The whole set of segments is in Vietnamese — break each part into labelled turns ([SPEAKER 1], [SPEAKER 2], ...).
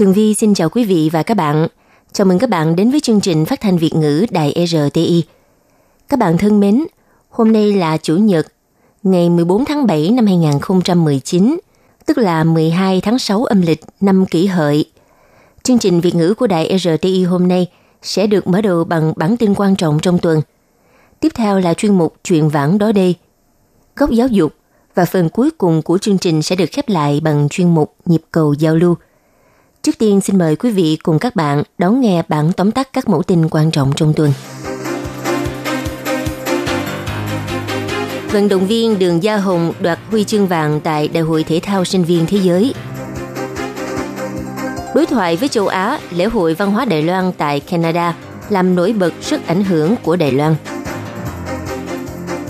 [SPEAKER 1] Tường Vi xin chào quý vị và các bạn. Chào mừng các bạn đến với chương trình phát thanh Việt ngữ Đài RTI. Các bạn thân mến, hôm nay là Chủ nhật, ngày 14 tháng 7 năm 2019, tức là 12 tháng 6 âm lịch năm kỷ hợi. Chương trình Việt ngữ của Đài RTI hôm nay sẽ được mở đầu bằng bản tin quan trọng trong tuần. Tiếp theo là chuyên mục Chuyện vãng đó đây, góc giáo dục và phần cuối cùng của chương trình sẽ được khép lại bằng chuyên mục Nhịp cầu giao lưu – Trước tiên xin mời quý vị cùng các bạn đón nghe bản tóm tắt các mẫu tin quan trọng trong tuần. Vận động viên Đường Gia Hồng đoạt huy chương vàng tại Đại hội Thể thao Sinh viên Thế giới. Đối thoại với châu Á, lễ hội văn hóa Đài Loan tại Canada làm nổi bật sức ảnh hưởng của Đài Loan.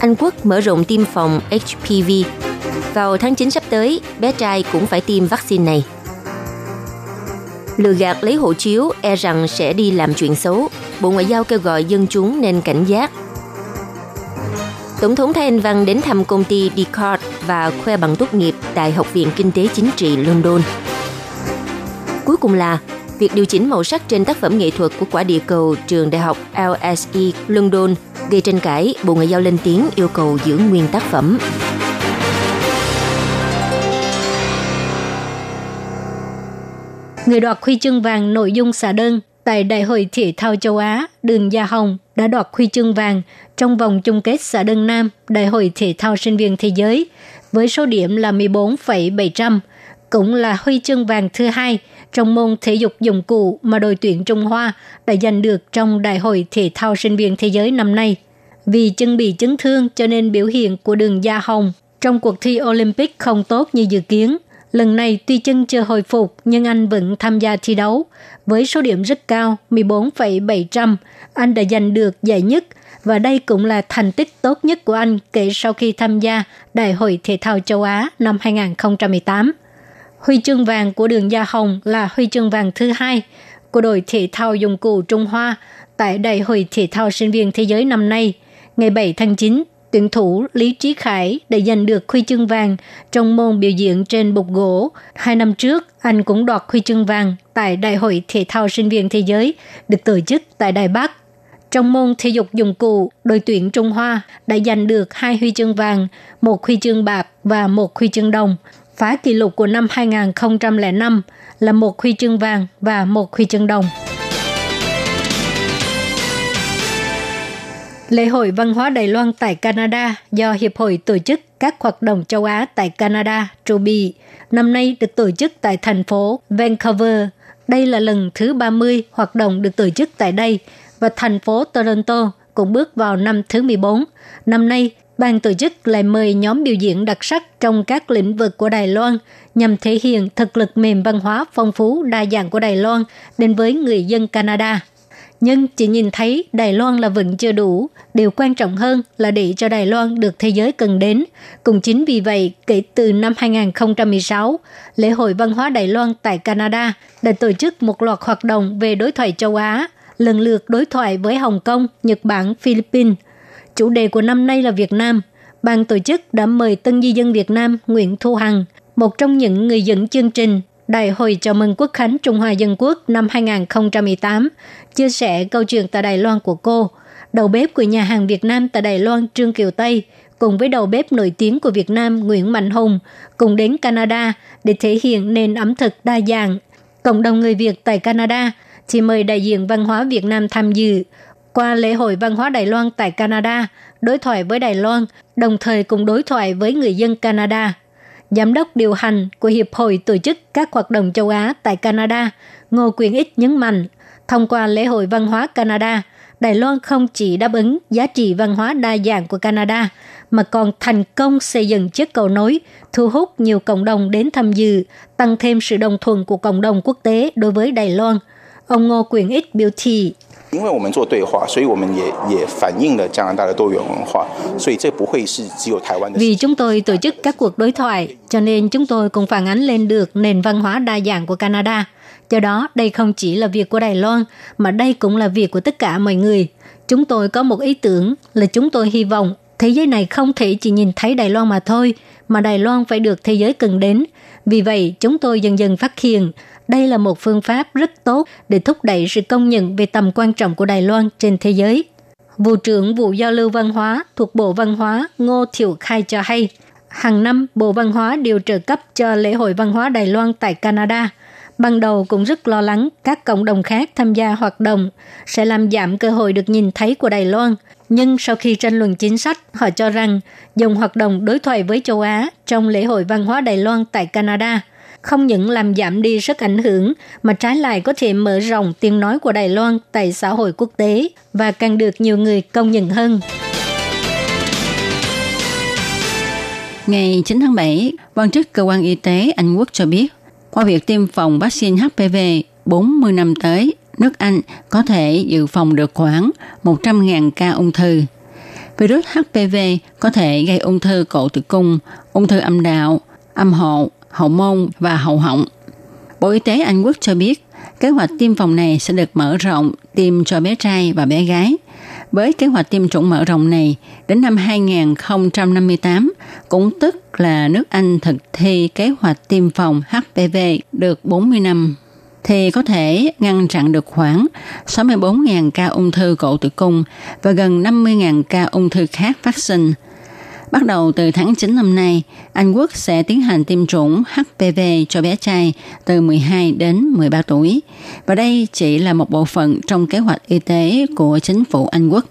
[SPEAKER 1] Anh Quốc mở rộng tiêm phòng HPV. Vào tháng 9 sắp tới, bé trai cũng phải tiêm vaccine này lừa gạt lấy hộ chiếu e rằng sẽ đi làm chuyện xấu. Bộ Ngoại giao kêu gọi dân chúng nên cảnh giác. Tổng thống Thái Anh Văn đến thăm công ty Descartes và khoe bằng tốt nghiệp tại Học viện Kinh tế Chính trị London. Cuối cùng là việc điều chỉnh màu sắc trên tác phẩm nghệ thuật của quả địa cầu trường đại học LSE London gây tranh cãi, Bộ Ngoại giao lên tiếng yêu cầu giữ nguyên tác phẩm.
[SPEAKER 2] Người đoạt huy chương vàng nội dung xả đơn tại Đại hội Thể thao châu Á, Đường Gia Hồng đã đoạt huy chương vàng trong vòng chung kết xả đơn nam Đại hội Thể thao sinh viên thế giới với số điểm là 14,700, cũng là huy chương vàng thứ hai trong môn thể dục dụng cụ mà đội tuyển Trung Hoa đã giành được trong Đại hội Thể thao sinh viên thế giới năm nay. Vì chân bị chấn thương cho nên biểu hiện của đường Gia Hồng trong cuộc thi Olympic không tốt như dự kiến – Lần này tuy chân chưa hồi phục nhưng anh vẫn tham gia thi đấu. Với số điểm rất cao 14,700, anh đã giành được giải nhất và đây cũng là thành tích tốt nhất của anh kể sau khi tham gia Đại hội Thể thao châu Á năm 2018. Huy chương vàng của đường Gia Hồng là huy chương vàng thứ hai của đội thể thao dụng cụ Trung Hoa tại Đại hội Thể thao sinh viên thế giới năm nay. Ngày 7 tháng 9, tuyển thủ Lý Trí Khải đã giành được huy chương vàng trong môn biểu diễn trên bục gỗ. Hai năm trước, anh cũng đoạt huy chương vàng tại Đại hội Thể thao sinh viên thế giới được tổ chức tại Đài Bắc. Trong môn thể dục dụng cụ, đội tuyển Trung Hoa đã giành được hai huy chương vàng, một huy chương bạc và một huy chương đồng, phá kỷ lục của năm 2005 là một huy chương vàng và một huy chương đồng. Lễ hội văn hóa Đài Loan tại Canada do Hiệp hội tổ chức các hoạt động châu Á tại Canada, Truby, năm nay được tổ chức tại thành phố Vancouver. Đây là lần thứ 30 hoạt động được tổ chức tại đây và thành phố Toronto cũng bước vào năm thứ 14. Năm nay, ban tổ chức lại mời nhóm biểu diễn đặc sắc trong các lĩnh vực của Đài Loan nhằm thể hiện thực lực mềm văn hóa phong phú đa dạng của Đài Loan đến với người dân Canada nhưng chỉ nhìn thấy Đài Loan là vẫn chưa đủ. Điều quan trọng hơn là để cho Đài Loan được thế giới cần đến. Cũng chính vì vậy, kể từ năm 2016, lễ hội văn hóa Đài Loan tại Canada đã tổ chức một loạt hoạt động về đối thoại châu Á, lần lượt đối thoại với Hồng Kông, Nhật Bản, Philippines. Chủ đề của năm nay là Việt Nam. Ban tổ chức đã mời tân di dân Việt Nam Nguyễn Thu Hằng, một trong những người dẫn chương trình Đại hội chào mừng Quốc khánh Trung Hoa Dân Quốc năm 2018, chia sẻ câu chuyện tại Đài Loan của cô, đầu bếp của nhà hàng Việt Nam tại Đài Loan Trương Kiều Tây, cùng với đầu bếp nổi tiếng của Việt Nam Nguyễn Mạnh Hùng, cùng đến Canada để thể hiện nền ẩm thực đa dạng. Cộng đồng người Việt tại Canada chỉ mời đại diện văn hóa Việt Nam tham dự. Qua lễ hội văn hóa Đài Loan tại Canada, đối thoại với Đài Loan, đồng thời cùng đối thoại với người dân Canada – Giám đốc điều hành của Hiệp hội tổ chức các hoạt động châu Á tại Canada, Ngô Quyền Ích nhấn mạnh, thông qua lễ hội văn hóa Canada, Đài Loan không chỉ đáp ứng giá trị văn hóa đa dạng của Canada, mà còn thành công xây dựng chiếc cầu nối, thu hút nhiều cộng đồng đến tham dự, tăng thêm sự đồng thuận của cộng đồng quốc tế đối với Đài Loan. Ông Ngô Quyền Ích biểu thị
[SPEAKER 3] 因为我们做对话，所以我们也也反映了加拿大的多元文化，所以这不会是只有台湾的。
[SPEAKER 2] Vì chúng tôi tổ chức các cuộc đối thoại, cho nên chúng tôi cũng phản ánh lên được nền văn hóa đa dạng của Canada. Do đó, đây không chỉ là việc của Đài Loan, mà đây cũng là việc của tất cả mọi người. Chúng tôi có một ý tưởng là chúng tôi hy vọng thế giới này không thể chỉ nhìn thấy Đài Loan mà thôi, mà Đài Loan phải được thế giới cần đến. Vì vậy, chúng tôi dần dần phát hiện đây là một phương pháp rất tốt để thúc đẩy sự công nhận về tầm quan trọng của Đài Loan trên thế giới. Vụ trưởng vụ giao lưu văn hóa thuộc Bộ Văn hóa Ngô Thiệu Khai cho hay, hàng năm Bộ Văn hóa đều trợ cấp cho lễ hội văn hóa Đài Loan tại Canada. Ban đầu cũng rất lo lắng các cộng đồng khác tham gia hoạt động sẽ làm giảm cơ hội được nhìn thấy của Đài Loan. Nhưng sau khi tranh luận chính sách, họ cho rằng dòng hoạt động đối thoại với châu Á trong lễ hội văn hóa Đài Loan tại Canada không những làm giảm đi sức ảnh hưởng mà trái lại có thể mở rộng tiếng nói của Đài Loan tại xã hội quốc tế và càng được nhiều người công nhận hơn.
[SPEAKER 4] Ngày 9 tháng 7, quan chức cơ quan y tế Anh Quốc cho biết, qua việc tiêm phòng vaccine HPV 40 năm tới, nước Anh có thể dự phòng được khoảng 100.000 ca ung thư. Virus HPV có thể gây ung thư cổ tử cung, ung thư âm đạo, âm hộ, hậu môn và hậu họng. Bộ Y tế Anh Quốc cho biết, kế hoạch tiêm phòng này sẽ được mở rộng tiêm cho bé trai và bé gái. Với kế hoạch tiêm chủng mở rộng này, đến năm 2058, cũng tức là nước Anh thực thi kế hoạch tiêm phòng HPV được 40 năm, thì có thể ngăn chặn được khoảng 64.000 ca ung thư cổ tử cung và gần 50.000 ca ung thư khác phát sinh. Bắt đầu từ tháng 9 năm nay, Anh Quốc sẽ tiến hành tiêm chủng HPV cho bé trai từ 12 đến 13 tuổi. Và đây chỉ là một bộ phận trong kế hoạch y tế của chính phủ Anh Quốc.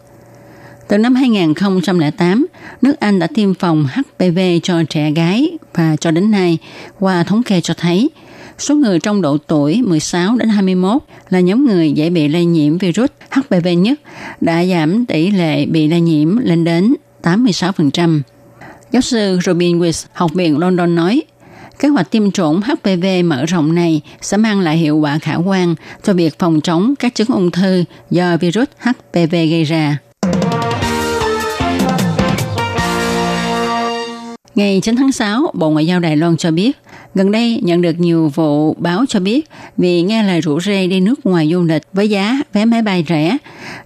[SPEAKER 4] Từ năm 2008, nước Anh đã tiêm phòng HPV cho trẻ gái và cho đến nay, qua thống kê cho thấy, số người trong độ tuổi 16 đến 21 là nhóm người dễ bị lây nhiễm virus HPV nhất đã giảm tỷ lệ bị lây nhiễm lên đến 86%. Giáo sư Robin Weiss, Học viện London nói, kế hoạch tiêm chủng HPV mở rộng này sẽ mang lại hiệu quả khả quan cho việc phòng chống các chứng ung thư do virus HPV gây ra. Ngày 9 tháng 6, Bộ Ngoại giao Đài Loan cho biết, gần đây nhận được nhiều vụ báo cho biết vì nghe lời rủ rê đi nước ngoài du lịch với giá vé máy bay rẻ,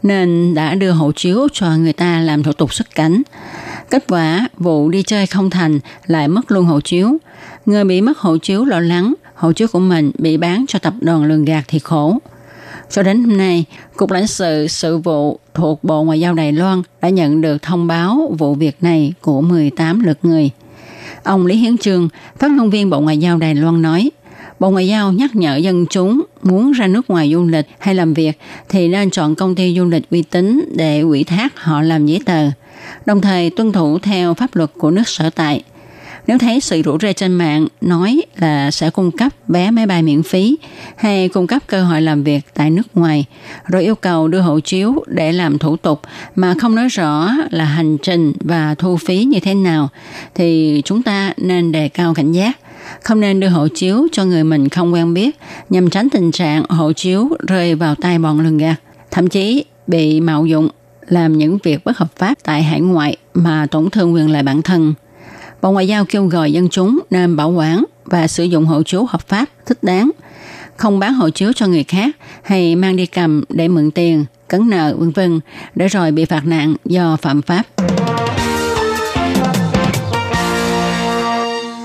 [SPEAKER 4] nên đã đưa hộ chiếu cho người ta làm thủ tục xuất cảnh. Kết quả, vụ đi chơi không thành lại mất luôn hộ chiếu. Người bị mất hộ chiếu lo lắng, hộ chiếu của mình bị bán cho tập đoàn lường gạt thì khổ. Cho đến hôm nay, Cục lãnh sự sự vụ thuộc Bộ Ngoại giao Đài Loan đã nhận được thông báo vụ việc này của 18 lượt người. Ông Lý Hiến trường phát ngôn viên Bộ Ngoại giao Đài Loan nói, Bộ Ngoại giao nhắc nhở dân chúng muốn ra nước ngoài du lịch hay làm việc thì nên chọn công ty du lịch uy tín để ủy thác họ làm giấy tờ, đồng thời tuân thủ theo pháp luật của nước sở tại. Nếu thấy sự rủ rê trên mạng nói là sẽ cung cấp vé máy bay miễn phí hay cung cấp cơ hội làm việc tại nước ngoài, rồi yêu cầu đưa hộ chiếu để làm thủ tục mà không nói rõ là hành trình và thu phí như thế nào, thì chúng ta nên đề cao cảnh giác. Không nên đưa hộ chiếu cho người mình không quen biết nhằm tránh tình trạng hộ chiếu rơi vào tay bọn lường gạt, thậm chí bị mạo dụng làm những việc bất hợp pháp tại hải ngoại mà tổn thương quyền lợi bản thân. Bộ Ngoại giao kêu gọi dân chúng nên bảo quản và sử dụng hộ chiếu hợp pháp thích đáng, không bán hộ chiếu cho người khác hay mang đi cầm để mượn tiền, cấn nợ vân vân để rồi bị phạt nặng do phạm pháp.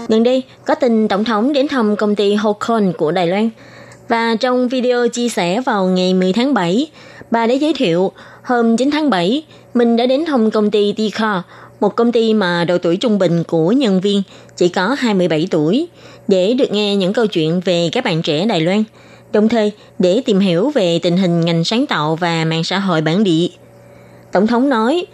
[SPEAKER 5] Gần đây, có tin Tổng thống đến thăm công ty HOKON của Đài Loan. Và trong video chia sẻ vào ngày 10 tháng 7, bà đã giới thiệu hôm 9 tháng 7, mình đã đến thăm công ty Tica, một công ty mà độ tuổi trung bình của nhân viên chỉ có 27 tuổi, để được nghe những câu chuyện về các bạn trẻ Đài Loan, đồng thời để tìm hiểu về tình hình ngành sáng tạo và mạng xã hội bản địa. Tổng thống nói,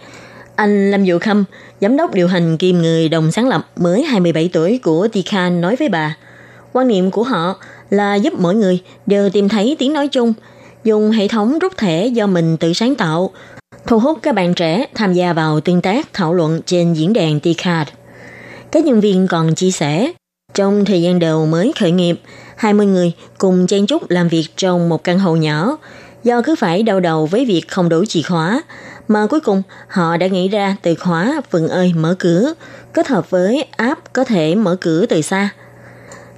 [SPEAKER 5] anh Lâm Dụ Khâm, giám đốc điều hành kiêm người đồng sáng lập mới 27 tuổi của Tikan nói với bà, quan niệm của họ là giúp mỗi người đều tìm thấy tiếng nói chung, dùng hệ thống rút thẻ do mình tự sáng tạo, thu hút các bạn trẻ tham gia vào tương tác thảo luận trên diễn đàn Tcard. Các nhân viên còn chia sẻ, trong thời gian đầu mới khởi nghiệp, 20 người cùng chen chúc làm việc trong một căn hộ nhỏ, do cứ phải đau đầu với việc không đủ chìa khóa, mà cuối cùng họ đã nghĩ ra từ khóa vừng ơi mở cửa, kết hợp với app có thể mở cửa từ xa.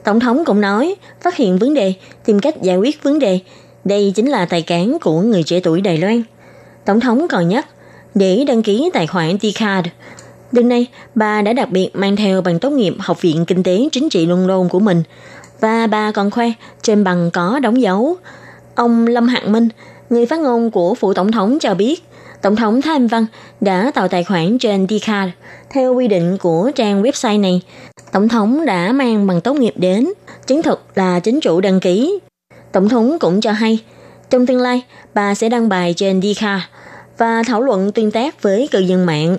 [SPEAKER 5] Tổng thống cũng nói, phát hiện vấn đề, tìm cách giải quyết vấn đề, đây chính là tài cán của người trẻ tuổi Đài Loan. Tổng thống còn nhắc, để đăng ký tài khoản T-Card, Đêm nay, bà đã đặc biệt mang theo bằng tốt nghiệp Học viện Kinh tế Chính trị London của mình và bà còn khoe trên bằng có đóng dấu. Ông Lâm Hạng Minh, người phát ngôn của phủ tổng thống cho biết, Tổng thống Thái Anh Văn đã tạo tài khoản trên Dcard. Theo quy định của trang website này, Tổng thống đã mang bằng tốt nghiệp đến, chứng thực là chính chủ đăng ký. Tổng thống cũng cho hay, trong tương lai, bà sẽ đăng bài trên Dcard và thảo luận tương tác với cư dân mạng.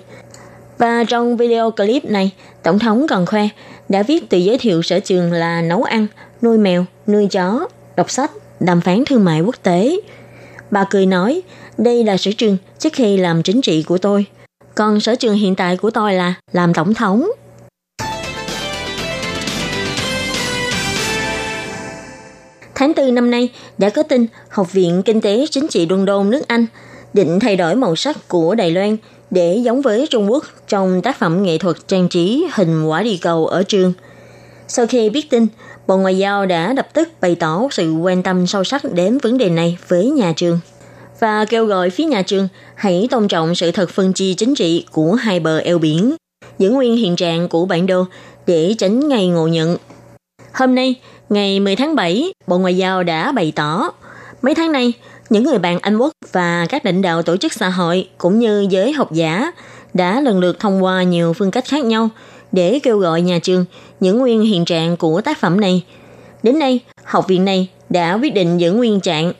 [SPEAKER 5] Và trong video clip này, Tổng thống còn khoe đã viết tự giới thiệu sở trường là nấu ăn, nuôi mèo, nuôi chó, đọc sách, đàm phán thương mại quốc tế. Bà cười nói, đây là sở trường trước khi làm chính trị của tôi. Còn sở trường hiện tại của tôi là làm tổng thống. Tháng 4 năm nay đã có tin Học viện Kinh tế Chính trị Đôn Đôn nước Anh định thay đổi màu sắc của Đài Loan để giống với Trung Quốc trong tác phẩm nghệ thuật trang trí hình quả địa cầu ở trường. Sau khi biết tin, Bộ Ngoại giao đã lập tức bày tỏ sự quan tâm sâu sắc đến vấn đề này với nhà trường và kêu gọi phía nhà trường hãy tôn trọng sự thật phân chia chính trị của hai bờ eo biển, giữ nguyên hiện trạng của bản đồ để tránh ngày ngộ nhận. Hôm nay, ngày 10 tháng 7, Bộ Ngoại giao đã bày tỏ mấy tháng nay những người bạn Anh Quốc và các lãnh đạo tổ chức xã hội cũng như giới học giả đã lần lượt thông qua nhiều phương cách khác nhau để kêu gọi nhà trường những nguyên hiện trạng của tác phẩm này. Đến nay, học viện này đã quyết định giữ nguyên trạng.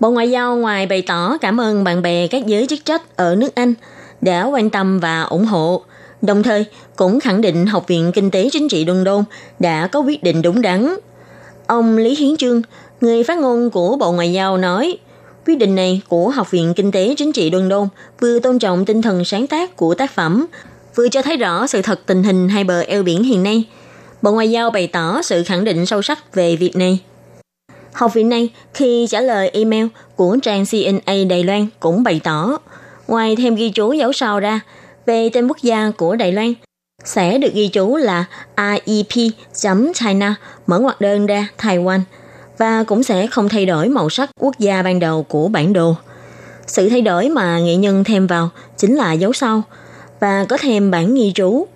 [SPEAKER 5] Bộ Ngoại giao ngoài bày tỏ cảm ơn bạn bè các giới chức trách ở nước Anh đã quan tâm và ủng hộ, đồng thời cũng khẳng định Học viện Kinh tế Chính trị London Đôn đã có quyết định đúng đắn. Ông Lý Hiến Trương, Người phát ngôn của Bộ Ngoại giao nói, quyết định này của Học viện Kinh tế Chính trị Đôn Đôn vừa tôn trọng tinh thần sáng tác của tác phẩm, vừa cho thấy rõ sự thật tình hình hai bờ eo biển hiện nay. Bộ Ngoại giao bày tỏ sự khẳng định sâu sắc về việc này. Học viện này khi trả lời email của trang CNA Đài Loan cũng bày tỏ, ngoài thêm ghi chú dấu sao ra về tên quốc gia của Đài Loan, sẽ được ghi chú là IEP.China mở ngoặc đơn ra Taiwan – và cũng sẽ không thay đổi màu sắc quốc gia ban đầu của bản đồ. Sự thay đổi mà nghệ nhân thêm vào chính là dấu sau và có thêm bản ghi chú.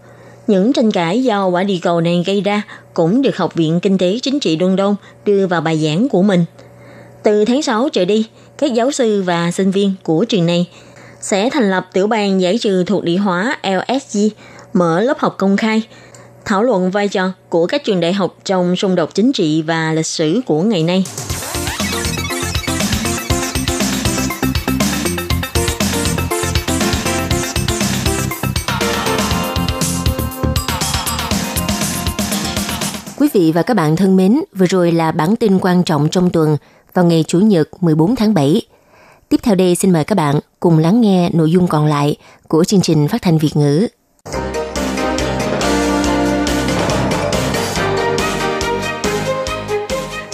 [SPEAKER 5] Những tranh cãi do quả địa cầu này gây ra cũng được Học viện Kinh tế Chính trị Đôn Đôn đưa vào bài giảng của mình. Từ tháng 6 trở đi, các giáo sư và sinh viên của trường này sẽ thành lập tiểu ban giải trừ thuộc địa hóa LSG, mở lớp học công khai thảo luận vai trò của các trường đại học trong xung đột chính trị và lịch sử của ngày nay. Quý vị và các bạn thân mến, vừa rồi là bản tin quan trọng trong tuần vào ngày Chủ nhật 14 tháng 7. Tiếp theo đây xin mời các bạn cùng lắng nghe nội dung còn lại của chương trình phát thanh Việt ngữ.